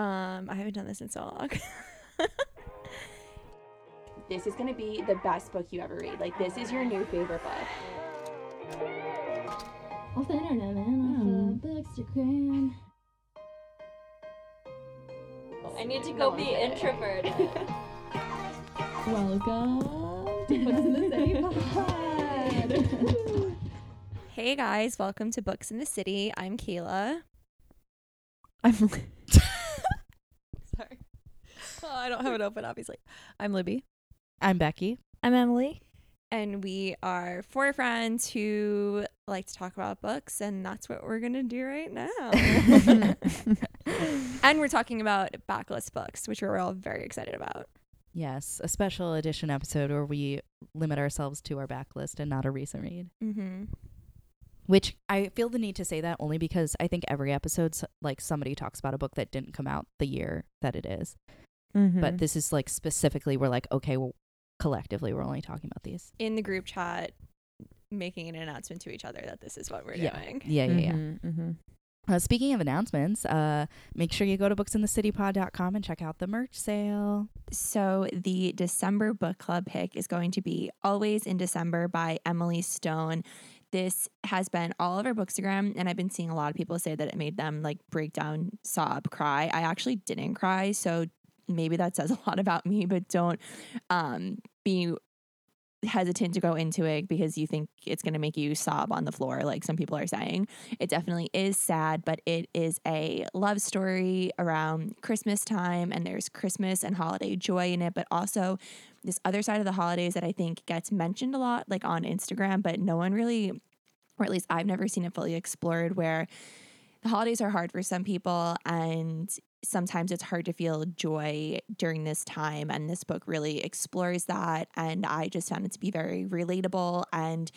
Um, I haven't done this in so long. This is gonna be the best book you ever read. Like this is your new favorite book. Off the internet, man. Off the Bookstagram. I need to go one be said introverted. Welcome to Books in the City pod. hey guys, welcome to Books in the City. I'm Kayla. I'm sorry. Oh, I don't have it open, obviously. I'm Libby. I'm Becky. I'm Emily. And we are four friends who like to talk about books, and that's what we're gonna do right now. and we're talking about backlist books, which we're all very excited about. Yes, a special edition episode where we limit ourselves to our backlist and not a recent read. Mm-hmm. Which I feel the need to say that only because I think every episode, like somebody talks about a book that didn't come out the year that it is. Mm-hmm. But this is like specifically, we're like, okay, well, collectively, we're only talking about these. In the group chat, making an announcement to each other that this is what we're Yeah. doing. Yeah, yeah, yeah. Mm-hmm. Uh, speaking of announcements, uh, make sure you go to booksinthecitypod.com and check out the merch sale. So the December book club pick is going to be Always in December by Emily Stone. This has been all over Bookstagram, and I've been seeing a lot of people say that it made them like break down, sob, cry. I actually didn't cry, so maybe that says a lot about me, but don't um, be hesitant to go into it because you think it's going to make you sob on the floor like some people are saying. It definitely is sad, but it is a love story around Christmas time and there's Christmas and holiday joy in it, but also this other side of the holidays that I think gets mentioned a lot like on Instagram, but no one really or at least I've never seen it fully explored where the holidays are hard for some people and sometimes it's hard to feel joy during this time and this book really explores that and i just found it to be very relatable and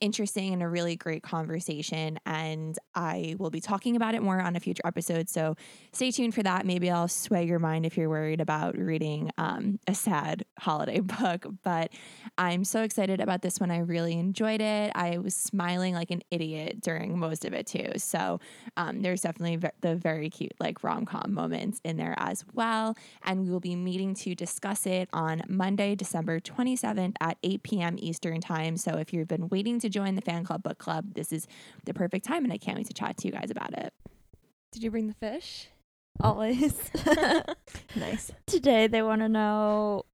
interesting and a really great conversation and i will be talking about it more on a future episode so stay tuned for that. Maybe i'll sway your mind if you're worried about reading um, a sad holiday book but i'm so excited about this one. I really enjoyed it. I was smiling like an idiot during most of it too so um, there's definitely the very cute like rom-com moments in there as well and we will be meeting to discuss it on monday december 27th at 8 p.m eastern time so if you've been waiting to join the fan club book club this is the perfect time and i can't wait to chat to you guys about it did you bring the fish Always. nice Today they want to know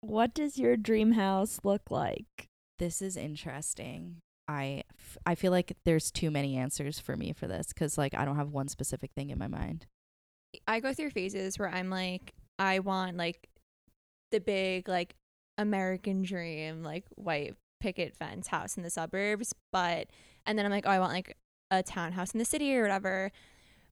what does your dream house look like? This is interesting. I, f- I feel like there's too many answers for me for this because like I don't have one specific thing in my mind. I go through phases where I'm like, I want like the big like American dream, like white picket fence house in the suburbs, but and then I'm like, oh, I want like a townhouse in the city or whatever.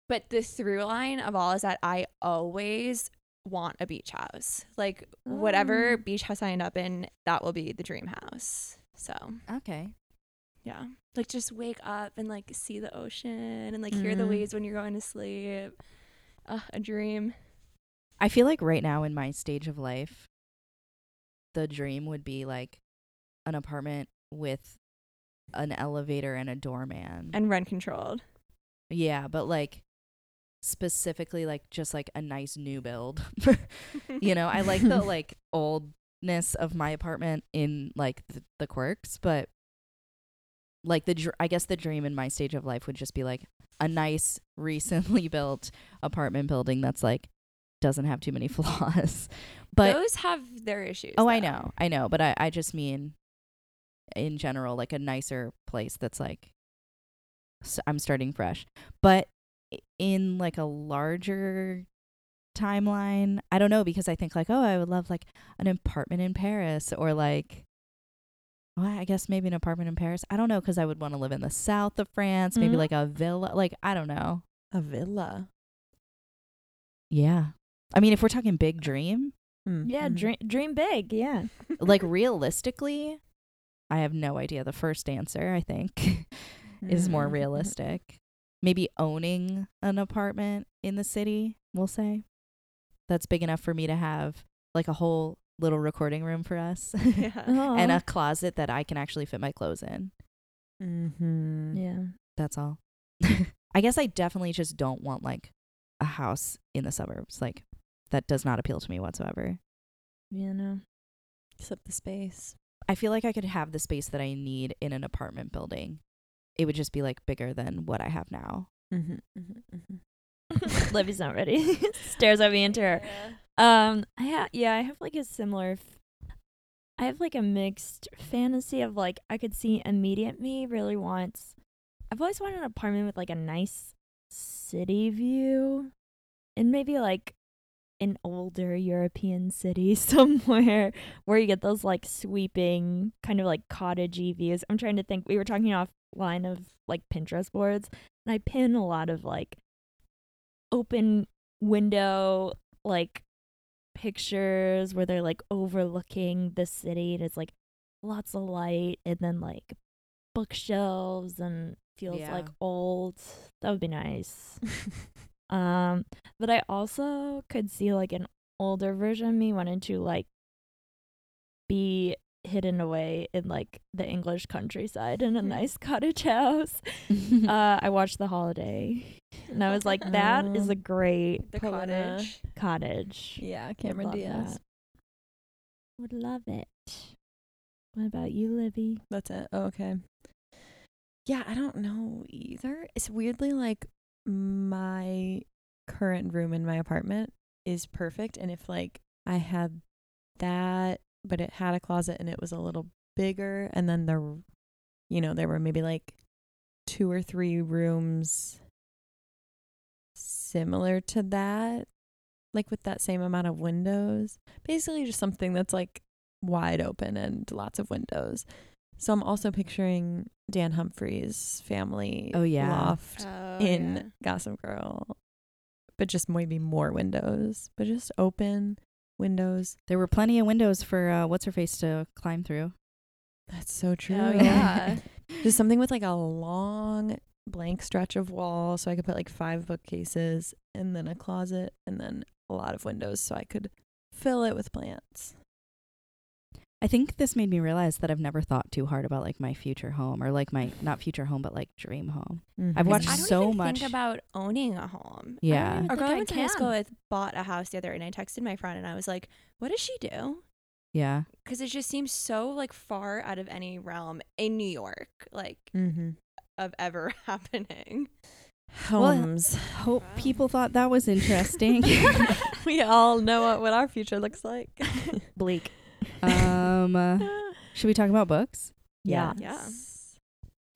But the through line of all is that I always want a beach house. Like whatever Oh. beach house I end up in, that will be the dream house. So Okay. yeah, like just wake up and like see the ocean and like hear the Mhm. waves when you're going to sleep. Uh, a dream. I feel like right now in my stage of life, the dream would be like an apartment with an elevator and a doorman. and rent controlled. yeah, but like specifically like just like a nice new build. you know, I like the like oldness of my apartment in like the, the quirks, but like the dr- I guess the dream in my stage of life would just be like a nice recently built apartment building that's like doesn't have too many flaws. But those have their issues. oh, I know. I know, but I I just mean in general like a nicer place that's like I'm starting fresh. But in like a larger timeline, I don't know because I think like, oh, I would love like an apartment in Paris or like well, I guess maybe an apartment in Paris. I don't know because I would want to live in the south of France, maybe Mhm. like a villa. Like I don't know. A villa. Yeah, I mean, if we're talking big dream, Mm. Yeah, dream dream big. Yeah. like realistically, I have no idea. The first answer, I think, is more Mm. realistic. Maybe owning an apartment in the city, we'll say. That's big enough for me to have like a whole little recording room for us Yeah. and a closet that I can actually fit my clothes in. Mm-hmm. yeah. That's all. I guess I definitely just don't want like a house in the suburbs. Like that does not appeal to me whatsoever. Yeah, no. Except the space. I feel like I could have the space that I need in an apartment building. It would just be like bigger than what I have now. Mm-hmm, mm-hmm, mm-hmm. Livy's not ready. Stares at me into her. Um, I ha- yeah, I have like a similar. F- I have like a mixed fantasy of like I could see immediate me really wants. I've always wanted an apartment with like a nice city view, and maybe like an older European city somewhere where you get those like sweeping kind of like cottagey views. I'm trying to think. We were talking offline of like Pinterest boards, and I pin a lot of like open window like pictures where they're like overlooking the city and it's like lots of light and then like bookshelves and feels Yeah. like old. That would be nice. um but I also could see like an older version of me wanting to like be hidden away in like the English countryside in a nice cottage house. Uh I watched The Holiday and I was like that is Oh. a great The cottage. cottage. Yeah, Cameron Diaz. that. Would love it. What about you, Livy? That's it. Oh, okay. Yeah, I don't know either. It's weirdly like my current room in my apartment is perfect. And if like I had that, but it had a closet and it was a little bigger, and then there, you know, there were maybe like two or three rooms similar to that, like with that same amount of windows. Basically, just something that's like wide open and lots of windows. So I'm also picturing Dan Humphrey's family Oh, yeah. loft Oh, in yeah. Gossip Girl, but just maybe more windows, but just open windows. There were plenty of windows for uh, what's her face to climb through. That's so true. Oh yeah. just something with like a long blank stretch of wall, so I could put like five bookcases and then a closet and then a lot of windows, so I could fill it with plants. I think this made me realize that I've never thought too hard about like my future home or like my not future home but like dream home. I've Mhm. watched I don't so even much- think about owning a home. Yeah. Our think girl I I went to high school with bought a house the other, and I texted my friend, and I was like, "What does she do?" Yeah. Because it just seems so like far out of any realm in New York, like Mhm. of ever happening. homes. Hope Wow. people thought that was interesting. we all know what, what our future looks like. Bleak. Um, uh, should we talk about books? Yeah. Yeah.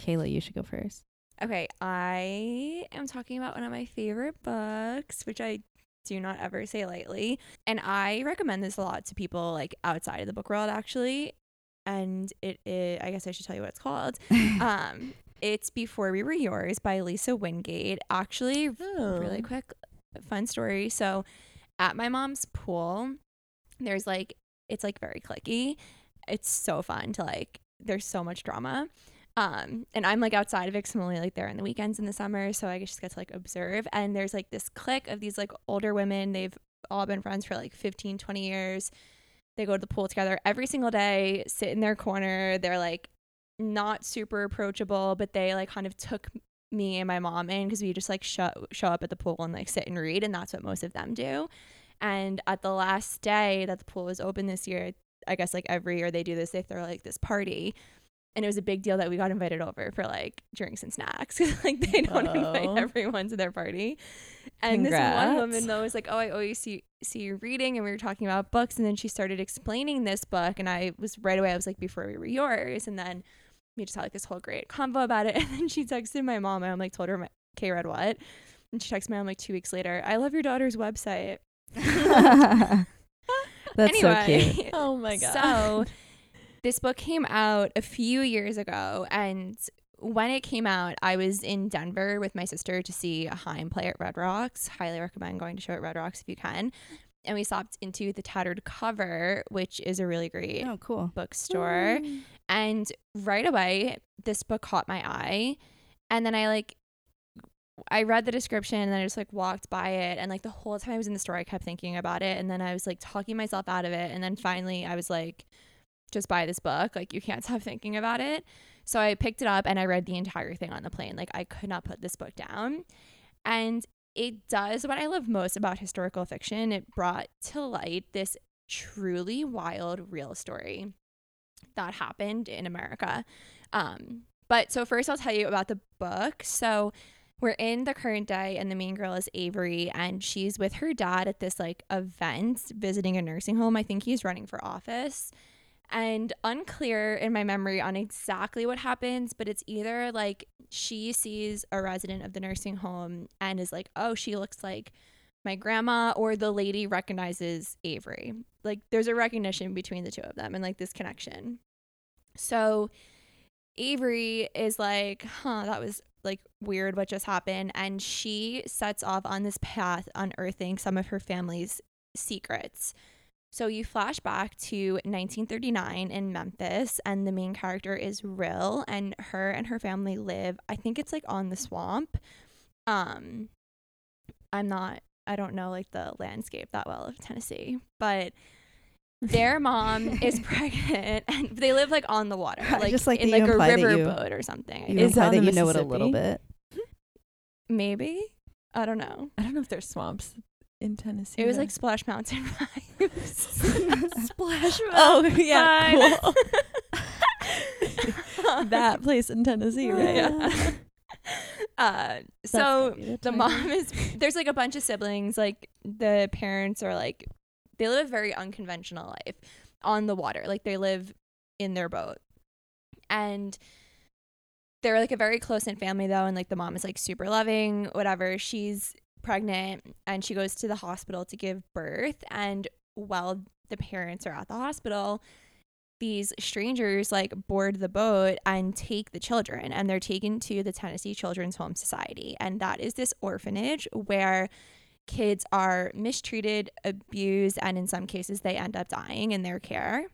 Kayla, you should go first. Okay, I am talking about one of my favorite books, which I do not ever say lightly. And I recommend this a lot to people like outside of the book world actually. And it is I guess I should tell you what it's called. Um it's Before We Were Yours by Lisa Wingate. Actually, Oh. really quick fun story. So at my mom's pool, there's like it's like very clicky. It's so fun to like there's so much drama. Um, and I'm like outside of it I'm only like there on the weekends in the summer, so I just get to like observe. And there's like this clique of these like older women. They've all been friends for like 15, 20 years. They go to the pool together every single day, sit in their corner. They're like not super approachable, but they like kind of took me and my mom in because we just like show show up at the pool and like sit and read, and that's what most of them do. And at the last day that the pool was open this year, I guess like every year they do this, they throw like this party. And it was a big deal that we got invited over for like drinks and snacks. like they don't Oh. invite everyone to their party. And this one woman though was like, "Oh, I always see see you reading," and we were talking about books. And then she started explaining this book, and I was right away. I was like, "Before we were yours," and then we just had like this whole great convo about it. And then she texted my mom. and I'm like, told her, my, "Kay read what?" And she texted my mom like two weeks later. I love your daughter's website. That's so cute. Oh my god. so this book came out a few years ago, and when it came out, I was in Denver with my sister to see a Haim play at Red Rocks. Highly recommend going to show at Red Rocks if you can. And we stopped into the Tattered Cover, which is a really great Oh, cool. bookstore. Mm. And right away, this book caught my eye. And then I like, I read the description and I just like walked by it. And like the whole time I was in the store, I kept thinking about it. And then I was like talking myself out of it. And then finally, I was like, just buy this book. Like, you can't stop thinking about it. So I picked it up and I read the entire thing on the plane. Like, I could not put this book down. And it does what I love most about historical fiction. It brought to light this truly wild real story that happened in America. Um, but so first I'll tell you about the book. So we're in the current day and the main girl is Avery and she's with her dad at this like event visiting a nursing home. I think he's running for office. And unclear in my memory on exactly what happens, but it's either like she sees a resident of the nursing home and is like, "Oh, she looks like my grandma," or the lady recognizes Avery. Like there's a recognition between the two of them and like this connection. So Avery is like, huh, that was like weird what just happened. And she sets off on this path unearthing some of her family's secrets. So you flash back to 1939 in Memphis, and the main character is Rill, and her and her family live, I think it's like on the swamp. Um, I'm not, I don't know like the landscape that well of Tennessee, but their mom is pregnant and they live like on the water, I like just like in like a imply river you- boat or something. I You think. Is that imply on that the you know it a little bit. Maybe. I don't know. I don't know if there's swamps in Tennessee. It was like Splash Mountain vibes. Splash. oh yeah, Fine. cool. that place in Tennessee, right? Yeah. uh, so the the mom is there's like a bunch of siblings like the parents are like they live a very unconventional life on the water like they live in their boat. And they're like a very close knit family though and like the mom is like super loving whatever. She's pregnant and she goes to the hospital to give birth. And while the parents are at the hospital these strangers like board the boat and take the children and they're taken to the Tennessee Children's Home Society. And that is this orphanage where kids are mistreated, abused and in some cases they end up dying in their care.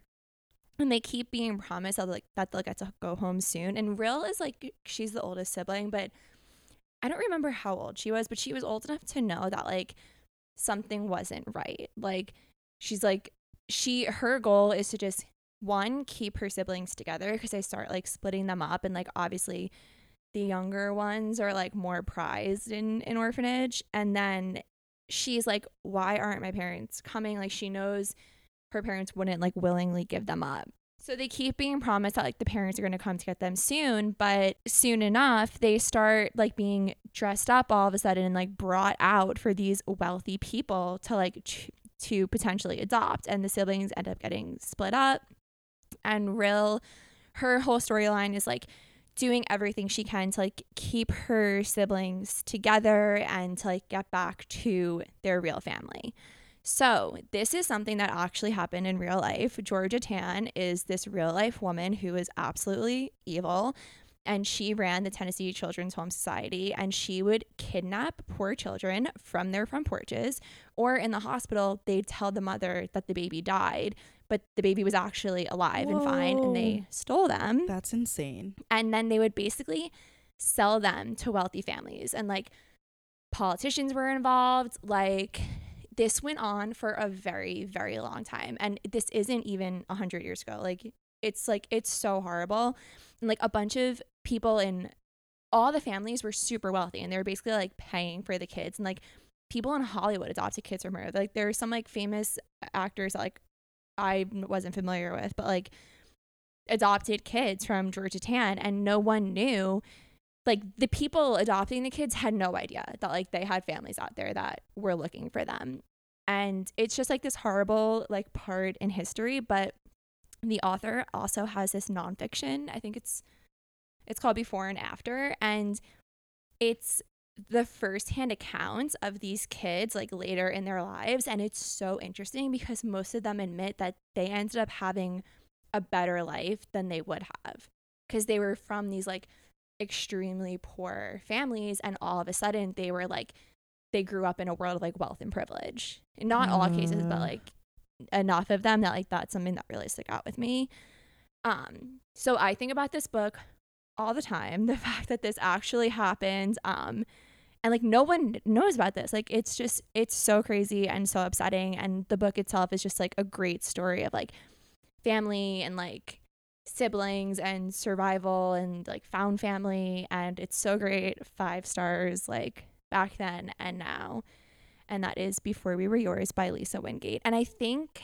And they keep being promised that like that they'll get to go home soon. And Rill is like she's the oldest sibling, but I don't remember how old she was, but she was old enough to know that like something wasn't right. Like she's like she her goal is to just one keep her siblings together because they start like splitting them up and like obviously the younger ones are like more prized in an orphanage and then she's like why aren't my parents coming? Like she knows her parents wouldn't like willingly give them up. So they keep being promised that like the parents are going to come to get them soon but soon enough they start like being dressed up all of a sudden and like brought out for these wealthy people to like ch- to potentially adopt and the siblings end up getting split up. And Rill her whole storyline is like doing everything she can to like keep her siblings together and to like get back to their real family. So, this is something that actually happened in real life. Georgia Tann is this real life woman who is absolutely evil and she ran the Tennessee Children's Home Society and she would kidnap poor children from their front porches or in the hospital. They'd tell the mother that the baby died but the baby was actually alive and fine and they stole them. That's insane. and then they would basically sell them to wealthy families and like politicians were involved. Like this went on for a very very long time and this isn't even 100 years ago. Like it's like it's so horrible. And like a bunch of people in all the families were super wealthy and they were basically like paying for the kids. And like people in Hollywood adopted kids from her. Like there are some like famous actors that like I wasn't familiar with but like adopted kids from Georgia Tann and no one knew like the people adopting the kids had no idea that like they had families out there that were looking for them. And it's just like this horrible like part in history but the author also has this nonfiction i think it's it's called before and after and it's the firsthand accounts of these kids like later in their lives and it's so interesting because most of them admit that they ended up having a better life than they would have because they were from these like extremely poor families and all of a sudden they were like they grew up in a world of like wealth and privilege not all cases but Mm. like enough of them that like that's something that really stuck out with me. Um so i think about this book all the time the fact that this actually happened um and like no one knows about this. Like it's just it's so crazy and so upsetting and the book itself is just like a great story of like family and like siblings and survival and like found family and it's so great. Five stars like back then and now. And that is Before We Were Yours by Lisa Wingate. And I think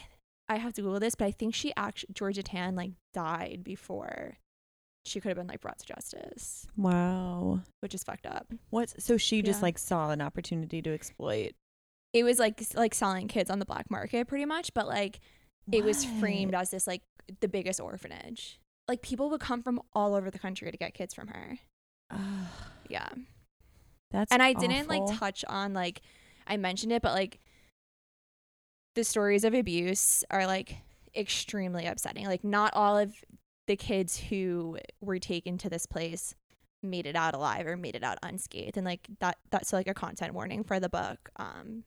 I have to Google this, but I think she actually Georgia Tann like died before she could have been like brought to justice, Wow. which is fucked up. What? so she just Yeah. like saw an opportunity to exploit. It was like like selling kids on the black market pretty much, but like it was framed as this like the biggest orphanage. Like people would come from all over the country to get kids from her. Ugh, Yeah. that's and I didn't like touch on like I mentioned it, but like the stories of abuse are like extremely upsetting. Like not all of the kids who were taken to this place made it out alive or made it out unscathed and like that that's like a content warning for the book um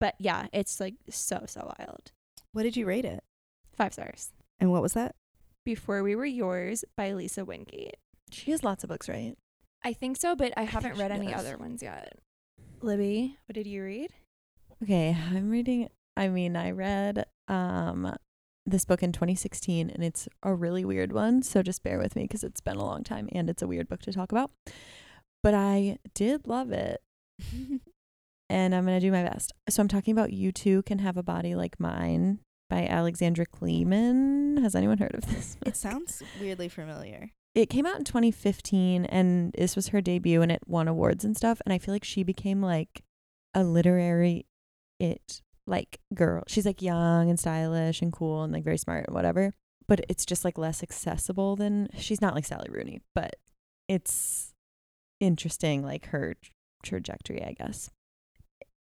but yeah it's like so so wild What did you rate it? five stars And what was that? before we were yours by lisa wingate She has lots of books, right? i think so but i haven't read any does. other ones yet libby what did you read Okay, I'm reading I mean, I read um this book in 2016 and it's a really weird one, so just bear with me because it's been a long time and it's a weird book to talk about. But I did love it and I'm going to do my best. So I'm talking about You Too Can Have a Body Like Mine by Alexandra Kleeman. Has anyone heard of this? Book? it sounds weirdly familiar. It came out in 2015 and this was her debut and it won awards and stuff and i feel like she became like a literary it like girl. She's like young and stylish and cool and like very smart and whatever but it's just like less accessible than she's not like sally rooney but it's interesting like her trajectory i guess.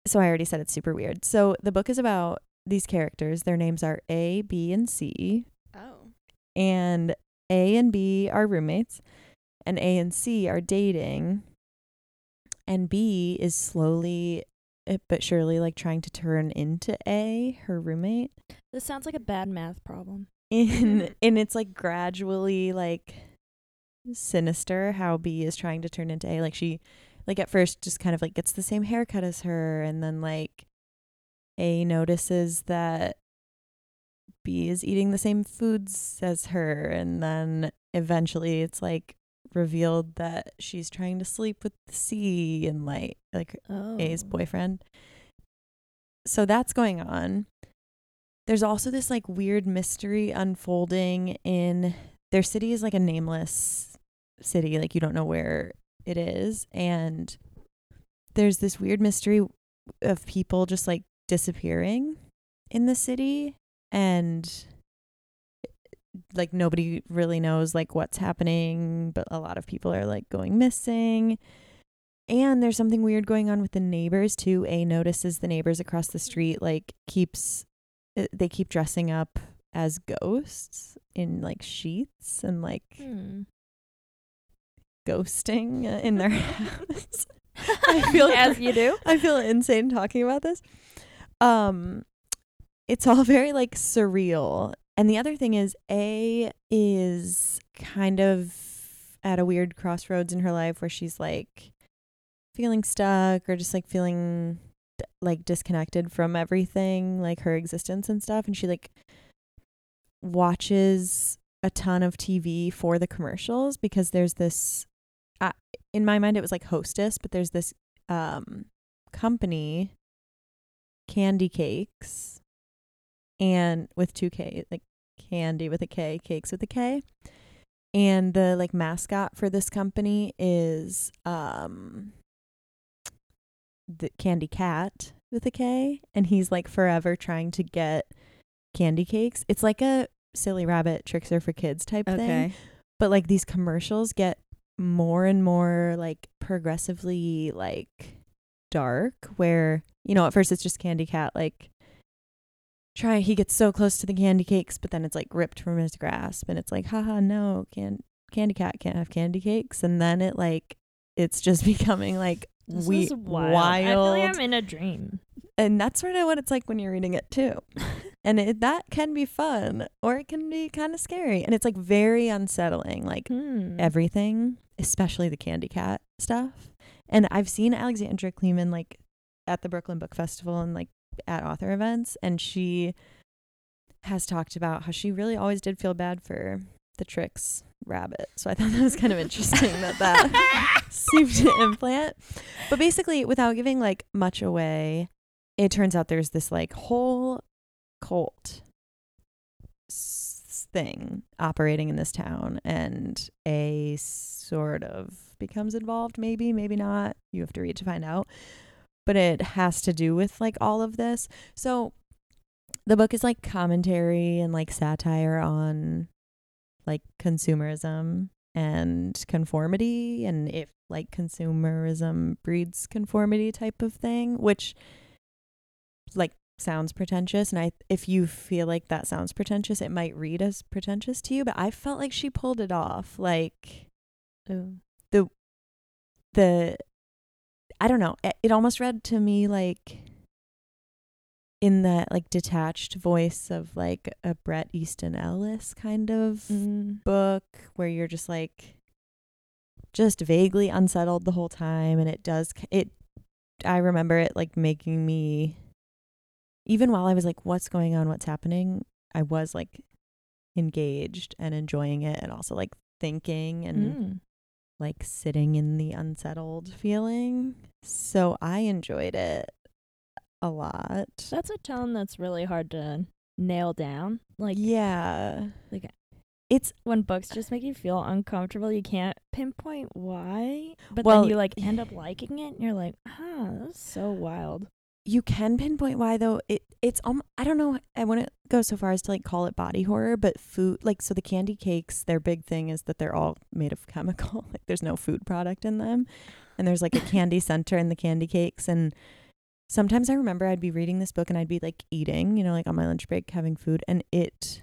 So i already said it's super weird. So the book is about these characters. Their names are a b and c. Oh. And A and B are roommates, and A and C are dating, and B is slowly eh, but surely like trying to turn into A, her roommate. This sounds like a bad math problem. In and it's like gradually like sinister how B is trying to turn into A. Like she like at first just kind of like gets the same haircut as her and then like A notices that B is eating the same foods as her and then eventually it's like revealed that she's trying to sleep with C and like like Oh. A's boyfriend. So that's going on. There's also this like weird mystery unfolding in their city is like a nameless city, like you don't know where it is and there's this weird mystery of people just like disappearing in the city and like nobody really knows like what's happening, but a lot of people are like going missing. And there's something weird going on with the neighbors too. A notices the neighbors across the street like keeps uh, they keep dressing up as ghosts in like sheets and like Hmm. ghosting uh, in their house. I feel as you do. I feel insane talking about this. Um it's all very like surreal. And the other thing is A is kind of at a weird crossroads in her life where she's like feeling stuck or just like feeling like disconnected from everything, like her existence and stuff and she like watches a ton of TV for the commercials because there's this uh, in my mind it was like hostess, but there's this um company candy cakes and with two K like candy with a K, cakes with a K. And the like mascot for this company is um the candy cat with a K and he's like forever trying to get candy cakes. It's like a silly rabbit Trix are for kids type thing but like these commercials get more and more like progressively like dark where you know at first it's just candy cat like try he gets so close to the candy cakes but then it's like ripped from his grasp and it's like haha no can candy cat can't have candy cakes and then it like it's just becoming like This we- wild. wild I feel like I'm in a dream. and that's sort of what it's like when you're reading it too and it, that can be fun or it can be kind of scary and it's like very unsettling like Hmm. everything, especially the Candy Cat stuff. And I've seen Alexandra Kleeman like at the Brooklyn Book Festival and like at author events, and she has talked about how she really always did feel bad for the Trix rabbit. So I thought that was kind of interesting that that seemed to implant. But basically, without giving like much away, it turns out there's this like whole cult s- thing operating in this town, and a sort of becomes involved. Maybe, maybe not. You have to read to find out. But it has to do with like all of this. So the book is like commentary and like satire on like consumerism and conformity and if like consumerism breeds conformity type of thing which like sounds pretentious. And i if you feel like that sounds pretentious it might read as pretentious to you but i felt like she pulled it off. Like the the i don't know it, it almost read to me like in that like detached voice of like a Bret Easton Ellis kind of Mm. book where you're just like just vaguely unsettled the whole time and it does it I remember it like making me even while I was like what's going on what's happening I was like engaged and enjoying it and also like thinking and Mm. Like sitting in the unsettled feeling so I enjoyed it a lot That's a tone that's really hard to nail down. Like yeah like- it's when books just make you feel uncomfortable, you can't pinpoint why. But Well, then you like end up liking it and you're like, ah, that's so wild. You can pinpoint why though. It it's um I don't know I wouldn't go so far as to like call it body horror but food like so the candy cakes their big thing is that they're all made of chemical like there's no food product in them. And there's like a candy center in the candy cakes. And sometimes I remember I'd be reading this book and I'd be like eating you know like on my lunch break having food. And it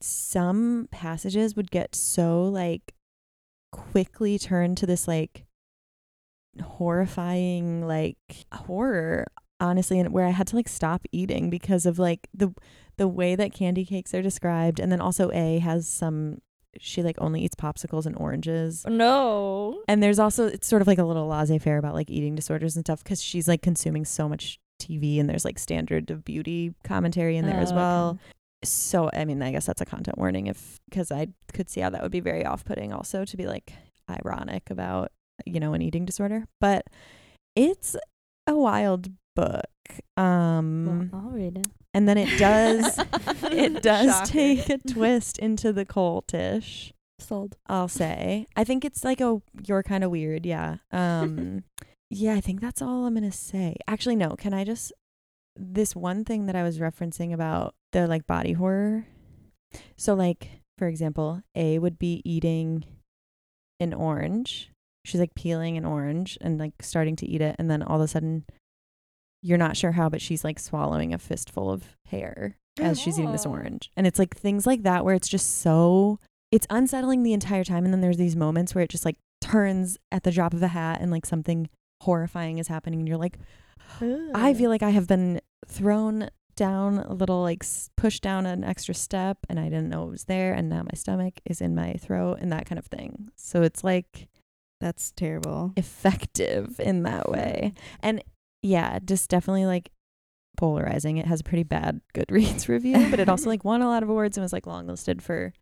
some passages would get so like quickly turned to this like horrifying like horror honestly and where I had to like stop eating because of like the the way that candy cakes are described and then also A has some she like only eats popsicles and oranges oh, No. and there's also it's sort of like a little laissez-faire about like eating disorders and stuff because she's like consuming so much TV and there's like standard of beauty commentary in there as Oh, well okay. so I mean I guess that's a content warning if because I could see how that would be very off-putting also to be like ironic about you know an eating disorder but it's a wild book um Well, I'll read it. and then it does it does Shocker. take a twist into the cultish Sold. I'll say I think it's like a you're kind of weird yeah um yeah I think that's all I'm gonna say actually no can I just this one thing that I was referencing about the like body horror so like for example A would be eating an orange she's like peeling an orange and like starting to eat it and then all of a sudden you're not sure how but she's like swallowing a fistful of hair as she's eating this Oh. orange and it's like things like that where it's just so it's unsettling the entire time and then there's these moments where it just like turns at the drop of a hat and like something horrifying is happening and you're like I feel like I have been thrown down a little, like pushed down an extra step, and I didn't know it was there, and now my stomach is in my throat, and that kind of thing. So it's like That's terrible. effective in that way, and yeah, just definitely like polarizing. It has a pretty bad Goodreads review, but it also like won a lot of awards and was like longlisted for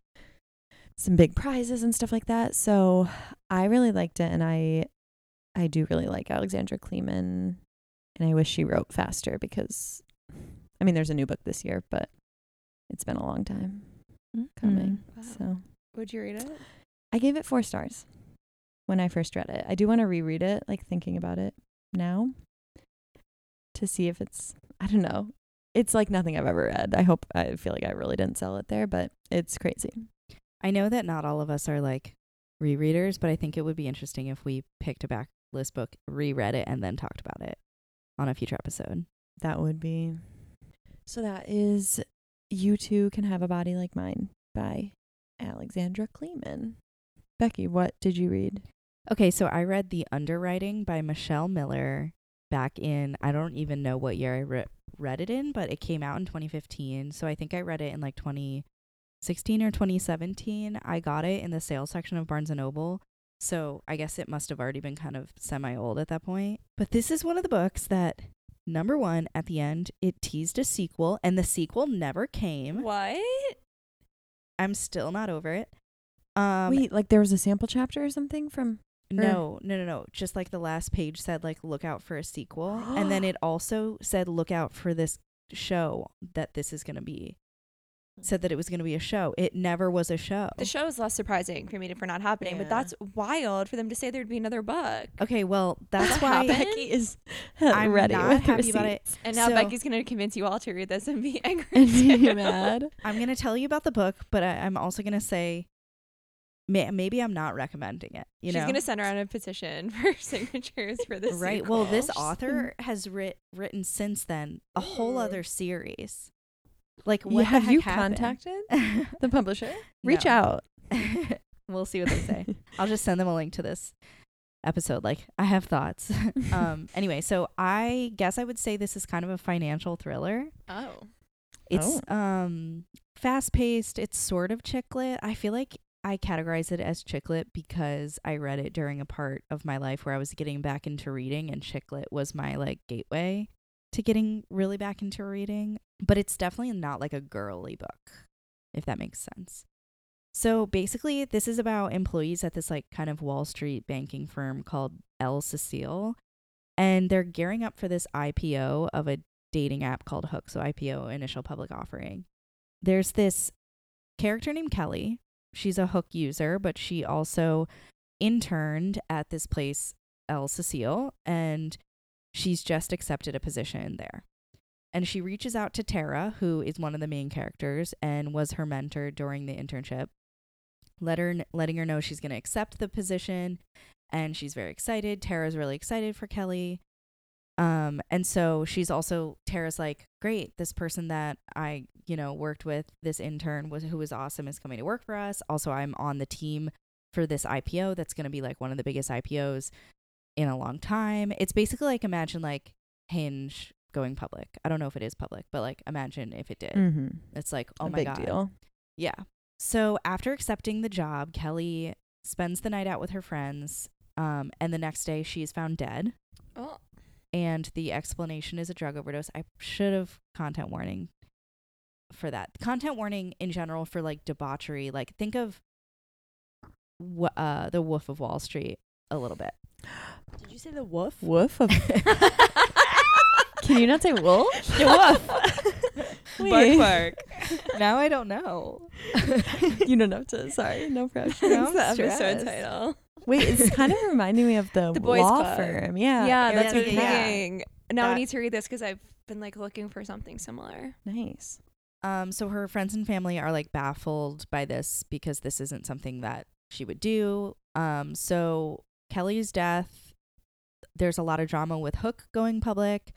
some big prizes and stuff like that. So I really liked it, and I I do really like Alexandra Kleeman, and I wish she wrote faster because I mean, there's a new book this year, but it's been a long time coming. Mm-hmm. Wow. So Would you read it? I gave it four stars when I first read it. I do want to reread it, like thinking about it now to see if it's, I don't know. It's like nothing I've ever read. I hope, I feel like I really didn't sell it there, but it's crazy. I know that not all of us are like rereaders, but I think it would be interesting if we picked a backlist book, reread it, and then talked about it on a future episode. That would be. So that is You Too Can Have a Body Like Mine by Alexandra Kleeman. Becky, what did you read? Okay, so I read The Underwriting by Michelle Miller back in, I don't even know what year I re- read it in, but it came out in 2015. So I think I read it in like 2016 or 2017. I got it in the sales section of Barnes and Noble. So I guess it must have already been kind of semi old at that point. But this is one of the books that, number one, at the end, it teased a sequel, and the sequel never came. What? I'm still not over it. Um, Wait, like there was a sample chapter or something from. No, no, no, no. Just like the last page said, like look out for a sequel, and then it also said look out for this show that this is gonna be. Said that it was gonna be a show. It never was a show. The show is less surprising for me to, for not happening, Yeah. but that's wild for them to say there'd be another book. okay, well that's why? Becky is I'm ready not with happy about it. And now So- Becky's gonna convince you all to read this and be angry. And too. be mad. I'm gonna tell you about the book, but I, I'm also gonna say, may, maybe I'm not recommending it. You She's know, gonna send around a petition for signatures for this. right? Well, this author has writ- written since then a whole other series. Like, what the have you happened? contacted the publisher? Reach out. we'll see what they say. I'll just send them a link to this episode. Like, I have thoughts. um. Anyway, so I guess I would say this is kind of a financial thriller. Oh, It's um fast paced. It's sort of chick lit. I feel like I categorize it as chick lit because I read it during a part of my life where I was getting back into reading, and chick lit was my like gateway to getting really back into reading. But it's definitely not like a girly book, if that makes sense. So basically, this is about employees at this like kind of Wall Street banking firm called El Cecile, and they're gearing up for this IPO of a dating app called Hook, so IPO, initial public offering. There's this character named Kelly. She's a Hook user, but she also interned at this place, El Cecile, and she's just accepted a position there. And she reaches out to Tara, who is one of the main characters and was her mentor during the internship, let her, letting her know she's going to accept the position. And she's very excited. Tara's really excited for Kelly. Um, and so she's also Tara's like, great, this person that I, you know, worked with, this intern was who was awesome is coming to work for us. Also, I'm on the team for this IPO that's gonna be like one of the biggest IPOs in a long time. It's basically like imagine like Hinge going public. I don't know if it is public, but like imagine if it did. Mm-hmm. It's like, oh a my big god. deal. Yeah. So after accepting the job, Kelly spends the night out with her friends. Um, and the next day she is found dead oh, and the explanation is a drug overdose. I should have content warning for that. Content warning in general for like debauchery. Like think of wh- uh the Wolf of Wall Street a little bit. Did you say the wolf? Woof. Of, can you not say wolf? bark bark. now I don't know. you don't have to. Sorry, no pressure. Now I'm that's the episode title. Wait, it's kind of reminding me of the, The Boys law Club. firm. Yeah. Yeah, yeah, that's what I'm yeah, yeah. thinking. Now I need to read this because I've been like looking for something similar. Nice. Um, so her friends and family are like baffled by this because this isn't something that she would do. Um, so Kelly's death, there's a lot of drama with Hook going public.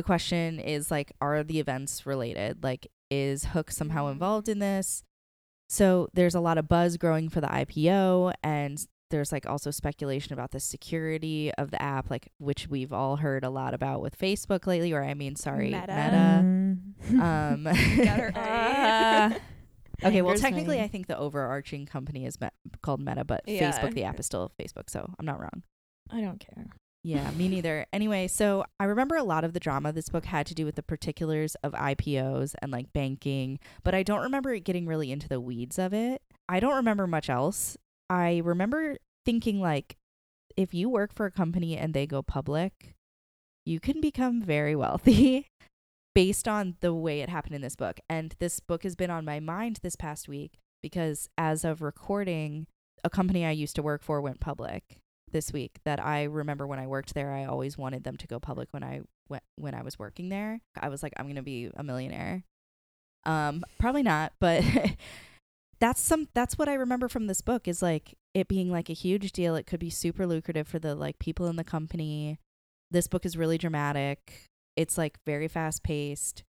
The question is like, are the events related? Like, is Hook somehow involved in this? So there's a lot of buzz growing for the IPO, and there's like also speculation about the security of the app, like which we've all heard a lot about with Facebook lately. Or I mean, sorry, Meta. Mm. Um, Got. Okay, well, technically, me. I think the overarching company is met- called Meta, but Yeah. Facebook, the app is still Facebook, so I'm not wrong. I don't care. Yeah, me neither. Anyway, so I remember a lot of the drama this book had to do with the particulars of IPOs and like banking, but I don't remember it getting really into the weeds of it. I don't remember much else. I remember thinking like if you work for a company and they go public, you can become very wealthy based on the way it happened in this book. And this book has been on my mind this past week because as of recording, a company I used to work for went public this week that I remember when I worked there I always wanted them to go public when I went when I was working there. I was like I'm to be a millionaire. Um probably not, but that's some that's what I remember from this book is like it being like a huge deal. It could be super lucrative for the like people in the company. This book is really dramatic. It's like very fast paced.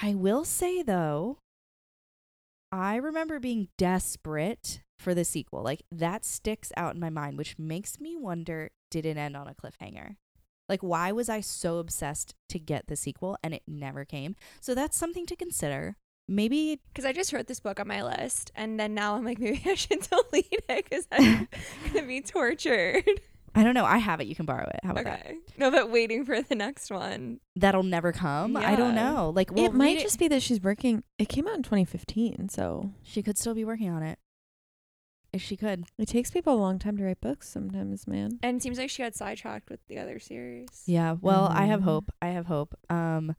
I will say though, I remember being desperate for the sequel. Like that sticks out in my mind, which makes me wonder did it end on a cliffhanger? Like, why was I so obsessed to get the sequel and it never came? So that's something to consider. Maybe Because I just wrote this book on my list, and then now I'm like, maybe I should delete it because I'm gonna be tortured. I don't know. I have it. You can borrow it. How about that? Okay. No, but waiting for the next one. That'll never come. I don't know. Like, we'll it might read just be that she's working. It came out in 2015, so She could still be working on it. If she could. it takes people a long time to write books sometimes, man. And it seems like she got sidetracked with the other series. Yeah. Well, I have Mhm. hope. I have hope. Um,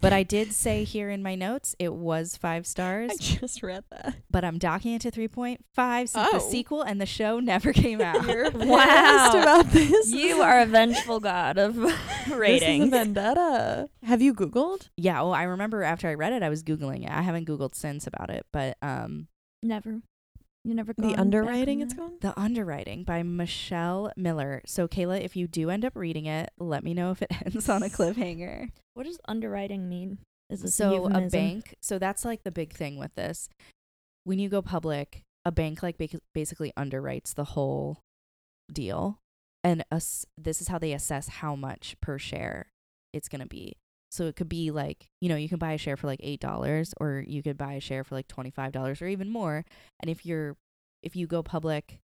but I did say here in my notes it was five stars, I just read that. but I'm docking it to 3.5 since the Oh. sequel and the show never came out. You're Wow. About this. You are a vengeful god of This is a ratings. vendetta. Have you Googled? yeah. Well, I remember after I read it, I was Googling it. I haven't Googled since about it, but um, Never. You never The underwriting it's called? The Underwriting by Michelle Miller. So, Kayla, if you do end up reading it, let me know if it ends on a cliffhanger. What does underwriting mean? Is this so, a euphemism? bank, so that's like the big thing with this. When you go public, a bank like basically underwrites the whole deal. And us, this is how they assess how much per share it's going to be. So, it could be like, you know, you can buy a share for like $8 or you could buy a share for like $25 or even more. And if you're, if you go public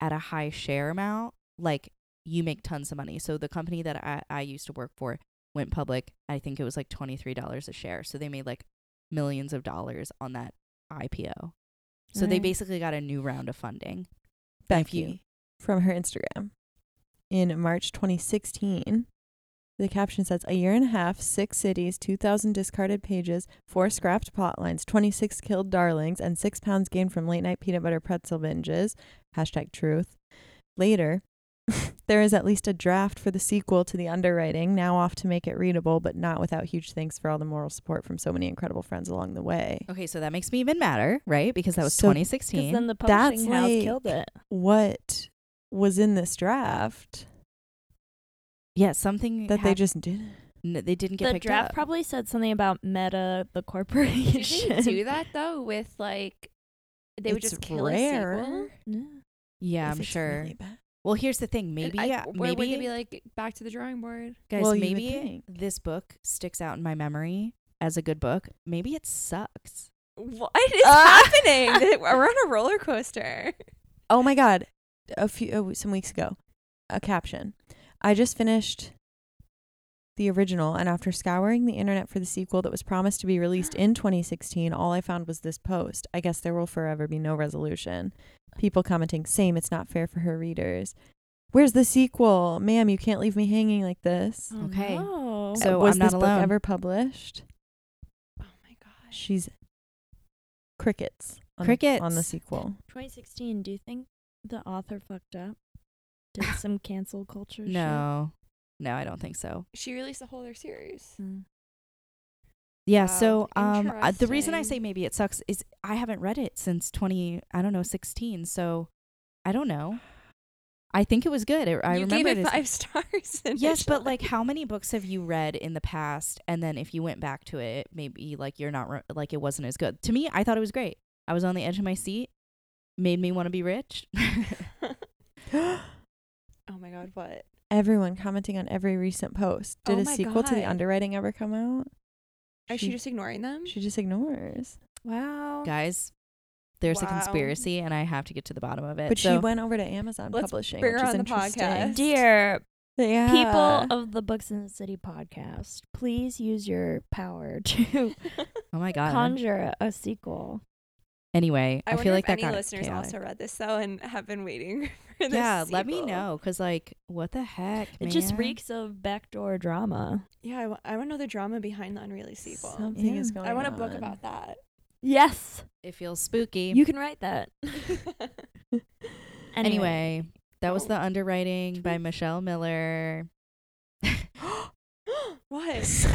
at a high share amount, like you make tons of money. So the company that I, I used to work for went public. I think it was like $23 a share. So they made like millions of dollars on that IPO. So they basically got a new round of funding. Becky you- from her Instagram in March 2016. The caption says, A year and a half, six cities, 2,000 discarded pages, four scrapped plot lines, 26 killed darlings, and six pounds gained from late night peanut butter pretzel binges. Hashtag truth. Later, there is at least a draft for the sequel to the underwriting, now off to make it readable, but not without huge thanks for all the moral support from so many incredible friends along the way. Okay, so that makes me even madder, right? Because that was So- 2016. Then the That's publishing house like- killed it. What was in this draft yeah, something that they just did? n- they didn't get The picked draft up. probably said something about Meta, the Do corporation. they do that though with like they would It's just kill a rare. sequel? Yeah. yeah, I'm sure. really well, here's the thing. Maybe, I, yeah, maybe would they be like back to the drawing board? Guys, Well, maybe this book sticks out in my memory as a good book. Maybe it sucks. What is Ah! happening? We're on a roller coaster. Oh my god! A few uh, some weeks ago, a caption. I just finished the original, and after scouring the internet for the sequel that was promised to be released in 2016, all I found was this post. I guess there will forever be no resolution. People commenting, "Same. It's not fair for her readers." Where's the sequel, ma'am? You can't leave me hanging like this. Oh, Okay. no. So uh, was I'm not this alone. book ever published? Oh my gosh. She's crickets. On, on the sequel. 2016. Do you think the author fucked up? Did some cancel culture? No, no, I don't think so. She released a whole other series. Mm. Yeah. Wow, So, um, uh, the reason I say maybe it sucks is I haven't read it since 20. I don't know, 16. So, I don't know. I think it was good. It, I you remember gave it as- five stars. Yes, but like, how many books have you read in the past? And then if you went back to it, maybe like you're not re- like it wasn't as good. To me, I thought it was great. I was on the edge of my seat. Made me want to be rich. oh my god, what? Everyone commenting on every recent post. Did Oh a my sequel to the underwriting ever come out? Is she She- just ignoring them? She just ignores. wow. Guys, there's a conspiracy, and I have to get to the bottom of it. But she went over to Amazon Let's Publishing, bring which her is on the interesting. podcast. Dear Yeah. people of the Books in the City podcast, please use your power to oh my god. conjure a sequel. anyway, I, I, wonder feel if like that any got listeners chaotic. also read this though and have been waiting for this. Yeah, let me know, cause like, what the heck? It just reeks of backdoor drama. Yeah, I, want to know the drama behind the unreleased sequel. Something Yeah. is going I want a book about that. Yes, It feels spooky. you can write that. anyway, that was Oh. the underwriting by Michelle Miller. what?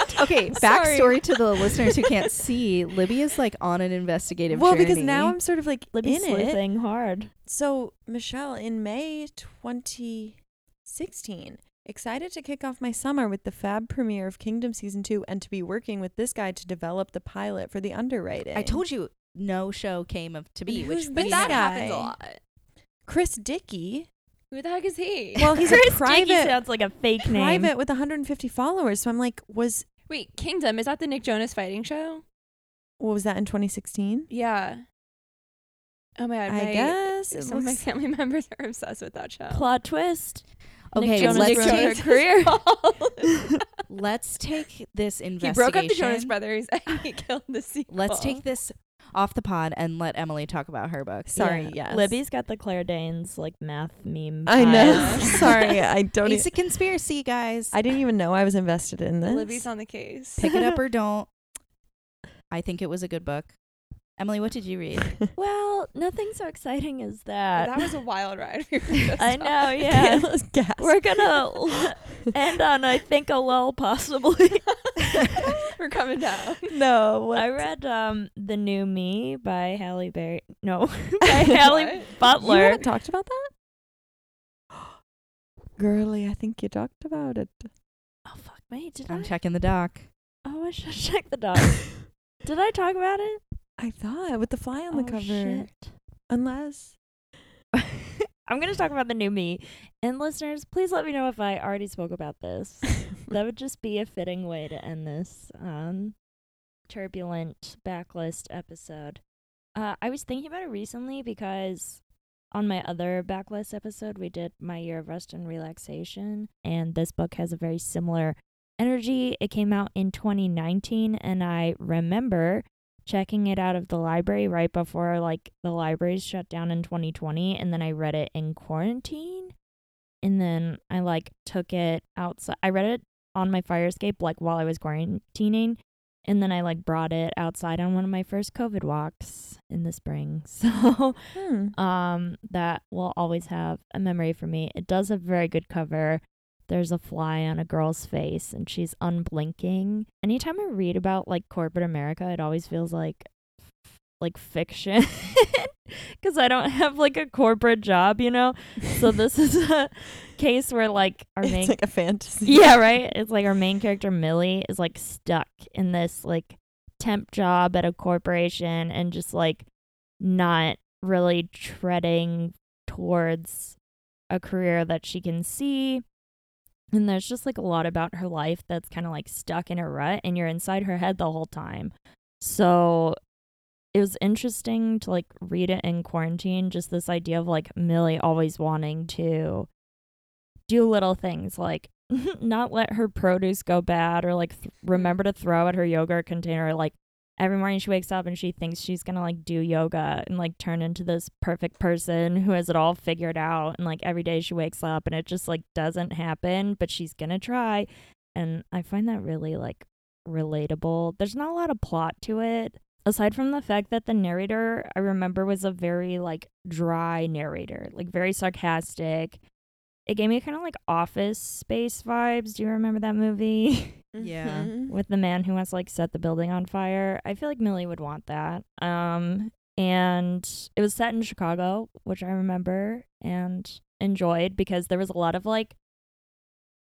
okay, Sorry. backstory to the listeners who can't see. Libby is like on an investigative Well, journey. because now I'm sort of like Libby's in it. sleuthing hard. So, Michelle, in May 2016, excited to kick off my summer with the fab premiere of Kingdom Season 2 and to be working with this guy to develop the pilot for the underwriting. I told you no show came of to be, And which who's but this that guy? happens a lot. Chris Dickey. Who the heck is he? Well, he's Chris a private Dickey sounds like a fake name. private with 150 followers. So I'm like, was Wait, Kingdom is that the Nick Jonas fighting show? what was that in 2016? Yeah. Oh my god, I my guess. this? It Some of my family members are obsessed with that show. Plot twist. Okay, Nick Jonas let's take- her career. Let's take this investigation. he broke up the Jonas Brothers and he killed the sequel. Let's take this off the pod and let Emily talk about her book. Sorry, Yeah. yes. Libby's got the Claire Danes like math meme. I know. Sorry, I don't. It's e- a conspiracy, guys. I didn't even know I was invested in this. Libby's on the case. Pick it up or don't. I think it was a good book. Emily, what did you read? well, nothing so exciting as that. that was a wild ride. We were just I know, yeah. We're gonna end on I think a lull possibly. We're coming down. no. What? I read um The New Me by Halle Berry. No, by Halle What? You Butler. haven't talked about that? Girly, I think you talked about it. Oh fuck me! Did I'm I? checking the doc. Oh, I should check the doc. Did I talk about it? I thought with the fly on the oh, cover. Shit. Unless I'm gonna talk about the new me. And listeners, please let me know if I already spoke about this. that would just be a fitting way to end this um turbulent backlist episode. Uh, I was thinking about it recently because on my other backlist episode, we did my year of rest and relaxation, and this book has a very similar energy. It came out in 2019, and I remember checking it out of the library right before like the libraries shut down in 2020, and then I read it in quarantine, and then I like took it outside. I read it on my fire escape like while I was quarantining, and then I like brought it outside on one of my first COVID walks in the spring. So hmm. um that will always have a memory for me. It does have a very good cover. There's a fly on a girl's face and she's unblinking. Anytime I read about like corporate America, it always feels like like fiction cuz I don't have like a corporate job, you know. So this is a case where like our main it's like a fantasy. yeah, right. It's like our main character Millie is like stuck in this like temp job at a corporation and just like not really treading towards a career that she can see. And there's just like a lot about her life that's kind of like stuck in a rut and you're inside her head the whole time. So it was interesting to like read it in quarantine, just this idea of like Millie always wanting to do little things like not let her produce go bad or like th- remember to throw at her yogurt container like every morning she wakes up and she thinks she's gonna like do yoga and like turn into this perfect person who has it all figured out. And like every day she wakes up and it just like doesn't happen but she's gonna try. And i find that really like relatable. There's not a lot of plot to it aside from the fact that the narrator i remember was a very like dry narrator like very sarcastic. It gave me kind of like office space vibes. Do you remember that movie Yeah. Mhm. with the man who wants to like set the building on fire. I feel like Millie would want that. Um and it was set in Chicago, which I remember and enjoyed because there was a lot of like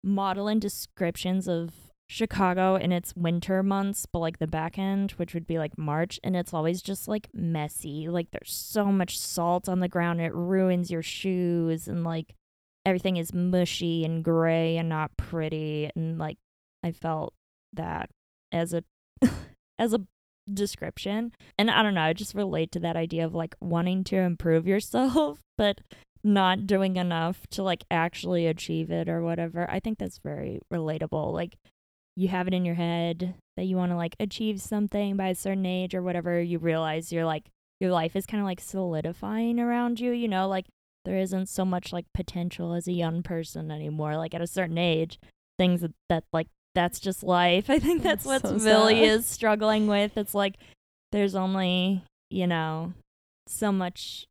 model and descriptions of Chicago in its winter months, but like the back end, which would be like March, and it's always just like messy. Like there's so much salt on the ground, it ruins your shoes, and like everything is mushy and gray and not pretty. And like I felt that as a as a description. And I don't know, I just relate to that idea of like wanting to improve yourself, but not doing enough to like actually achieve it or whatever. I think that's very relatable. Like you have it in your head that you want to like achieve something by a certain age or whatever, you realize you're like your life is kind of like solidifying around you, you know, like there isn't so much like potential as a young person anymore. Like at a certain age, things that, that like that's just life. I think that's what So Millie sad. is struggling with. It's like there's only, you know, so much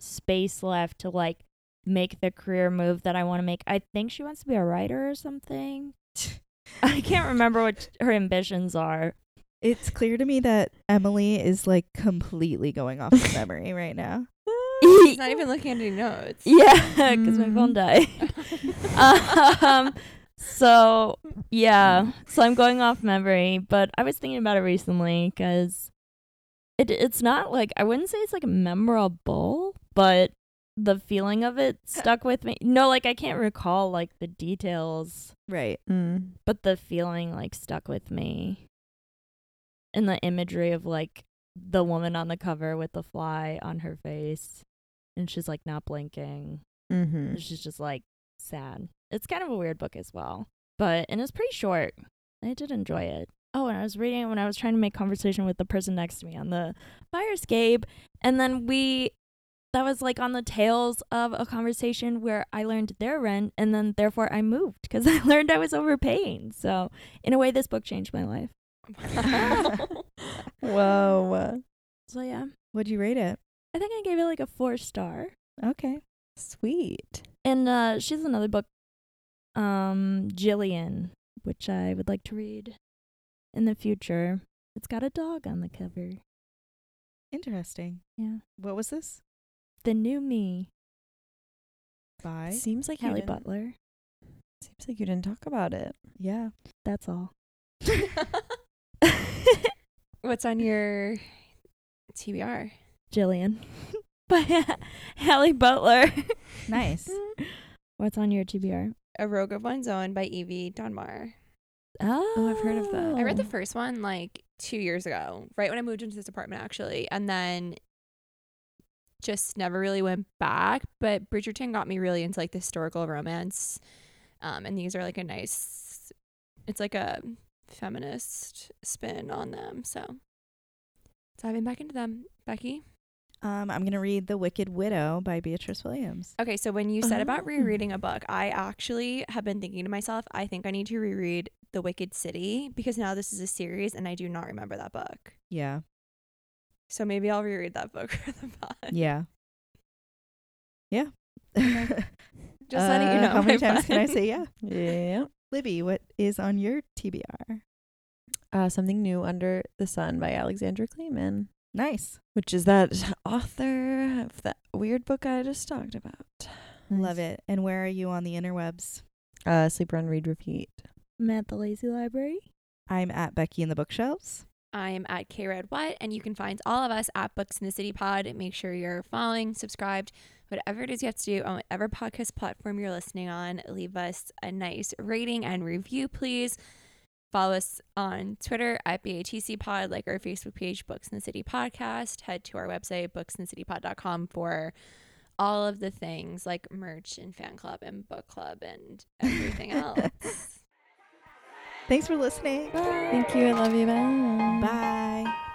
space left to like make the career move that I want to make. I think she wants to be a writer or something. I can't remember what her ambitions are. It's clear to me that Emily is like completely going off of memory right now. She's not even looking at any notes. Yeah, because my phone Mm. died. um, so yeah, so I'm going off memory, but I was thinking about it recently because it it's not like I wouldn't say it's like memorable, but the feeling of it stuck with me. No, like I can't recall like the details, Right. Mm. but the feeling like stuck with me. And the imagery of like the woman on the cover with the fly on her face. and she's like not blinking. Mm-hmm. She's just like sad. It's kind of a weird book as well, but and it's pretty short. I did enjoy it. Oh, and I was reading it when I was trying to make conversation with the person next to me on the fire escape, and then we that was like on the tails of a conversation where I learned their rent, and then therefore I moved because I learned I was overpaying. So in a way, this book changed my life. Wow. Whoa. So yeah, What'd you rate it? I think I gave it like a four star. Okay. Sweet. And uh, she's another book, um, Jillian, which I would like to read in the future. It's got a dog on the cover. Interesting. Yeah. What was this? The New Me, By Seems like you Halle didn't, Butler. Seems like you didn't talk about it. yeah. That's all. What's on your TBR? Jillian by Halle Butler. Nice. What's on your TBR? A Rogue of One's Own by Evie Dunmore. Oh, I've heard of that. I read the first one like two years ago, right when I moved into this apartment, actually, and then just never really went back. But Bridgerton got me really into like the historical romance, um, and these are like a nice. It's like a feminist spin on them, so diving back into them, Becky. Um, I'm gonna read The Wicked Widow by Beatriz Williams. Okay, so when you said about Oh. rereading a book, I actually have been thinking to myself, I think I need to reread The Wicked City because now this is a series and I do not remember that book. Yeah. So maybe I'll reread that book for the pod. Yeah. Yeah. Just letting you Uh, know. How many my times can I say yeah? Yeah. Libby, what is on your TBR? Uh, Something New Under the Sun by Alexandra Kleeman, Nice. which is that author of that weird book I just talked about. Love it. And where are you on the interwebs? Uh, Sleep, Run, Read, Repeat. I'm at the Lazy Library. I'm at Becky in the bookshelves. I am at K Red What, and you can find all of us at Books in the City Pod. Make sure you're following, subscribed, whatever it is you have to do on whatever podcast platform you're listening on. Leave us a nice rating and review, please. Follow us on Twitter at BATC Pod, like our Facebook page, Books in the City Podcast. Head to our website, booksinthecitypod.com, for all of the things like merch and fan club and book club and everything else. Thanks for listening. Thank you. I love you. Bye. Bye.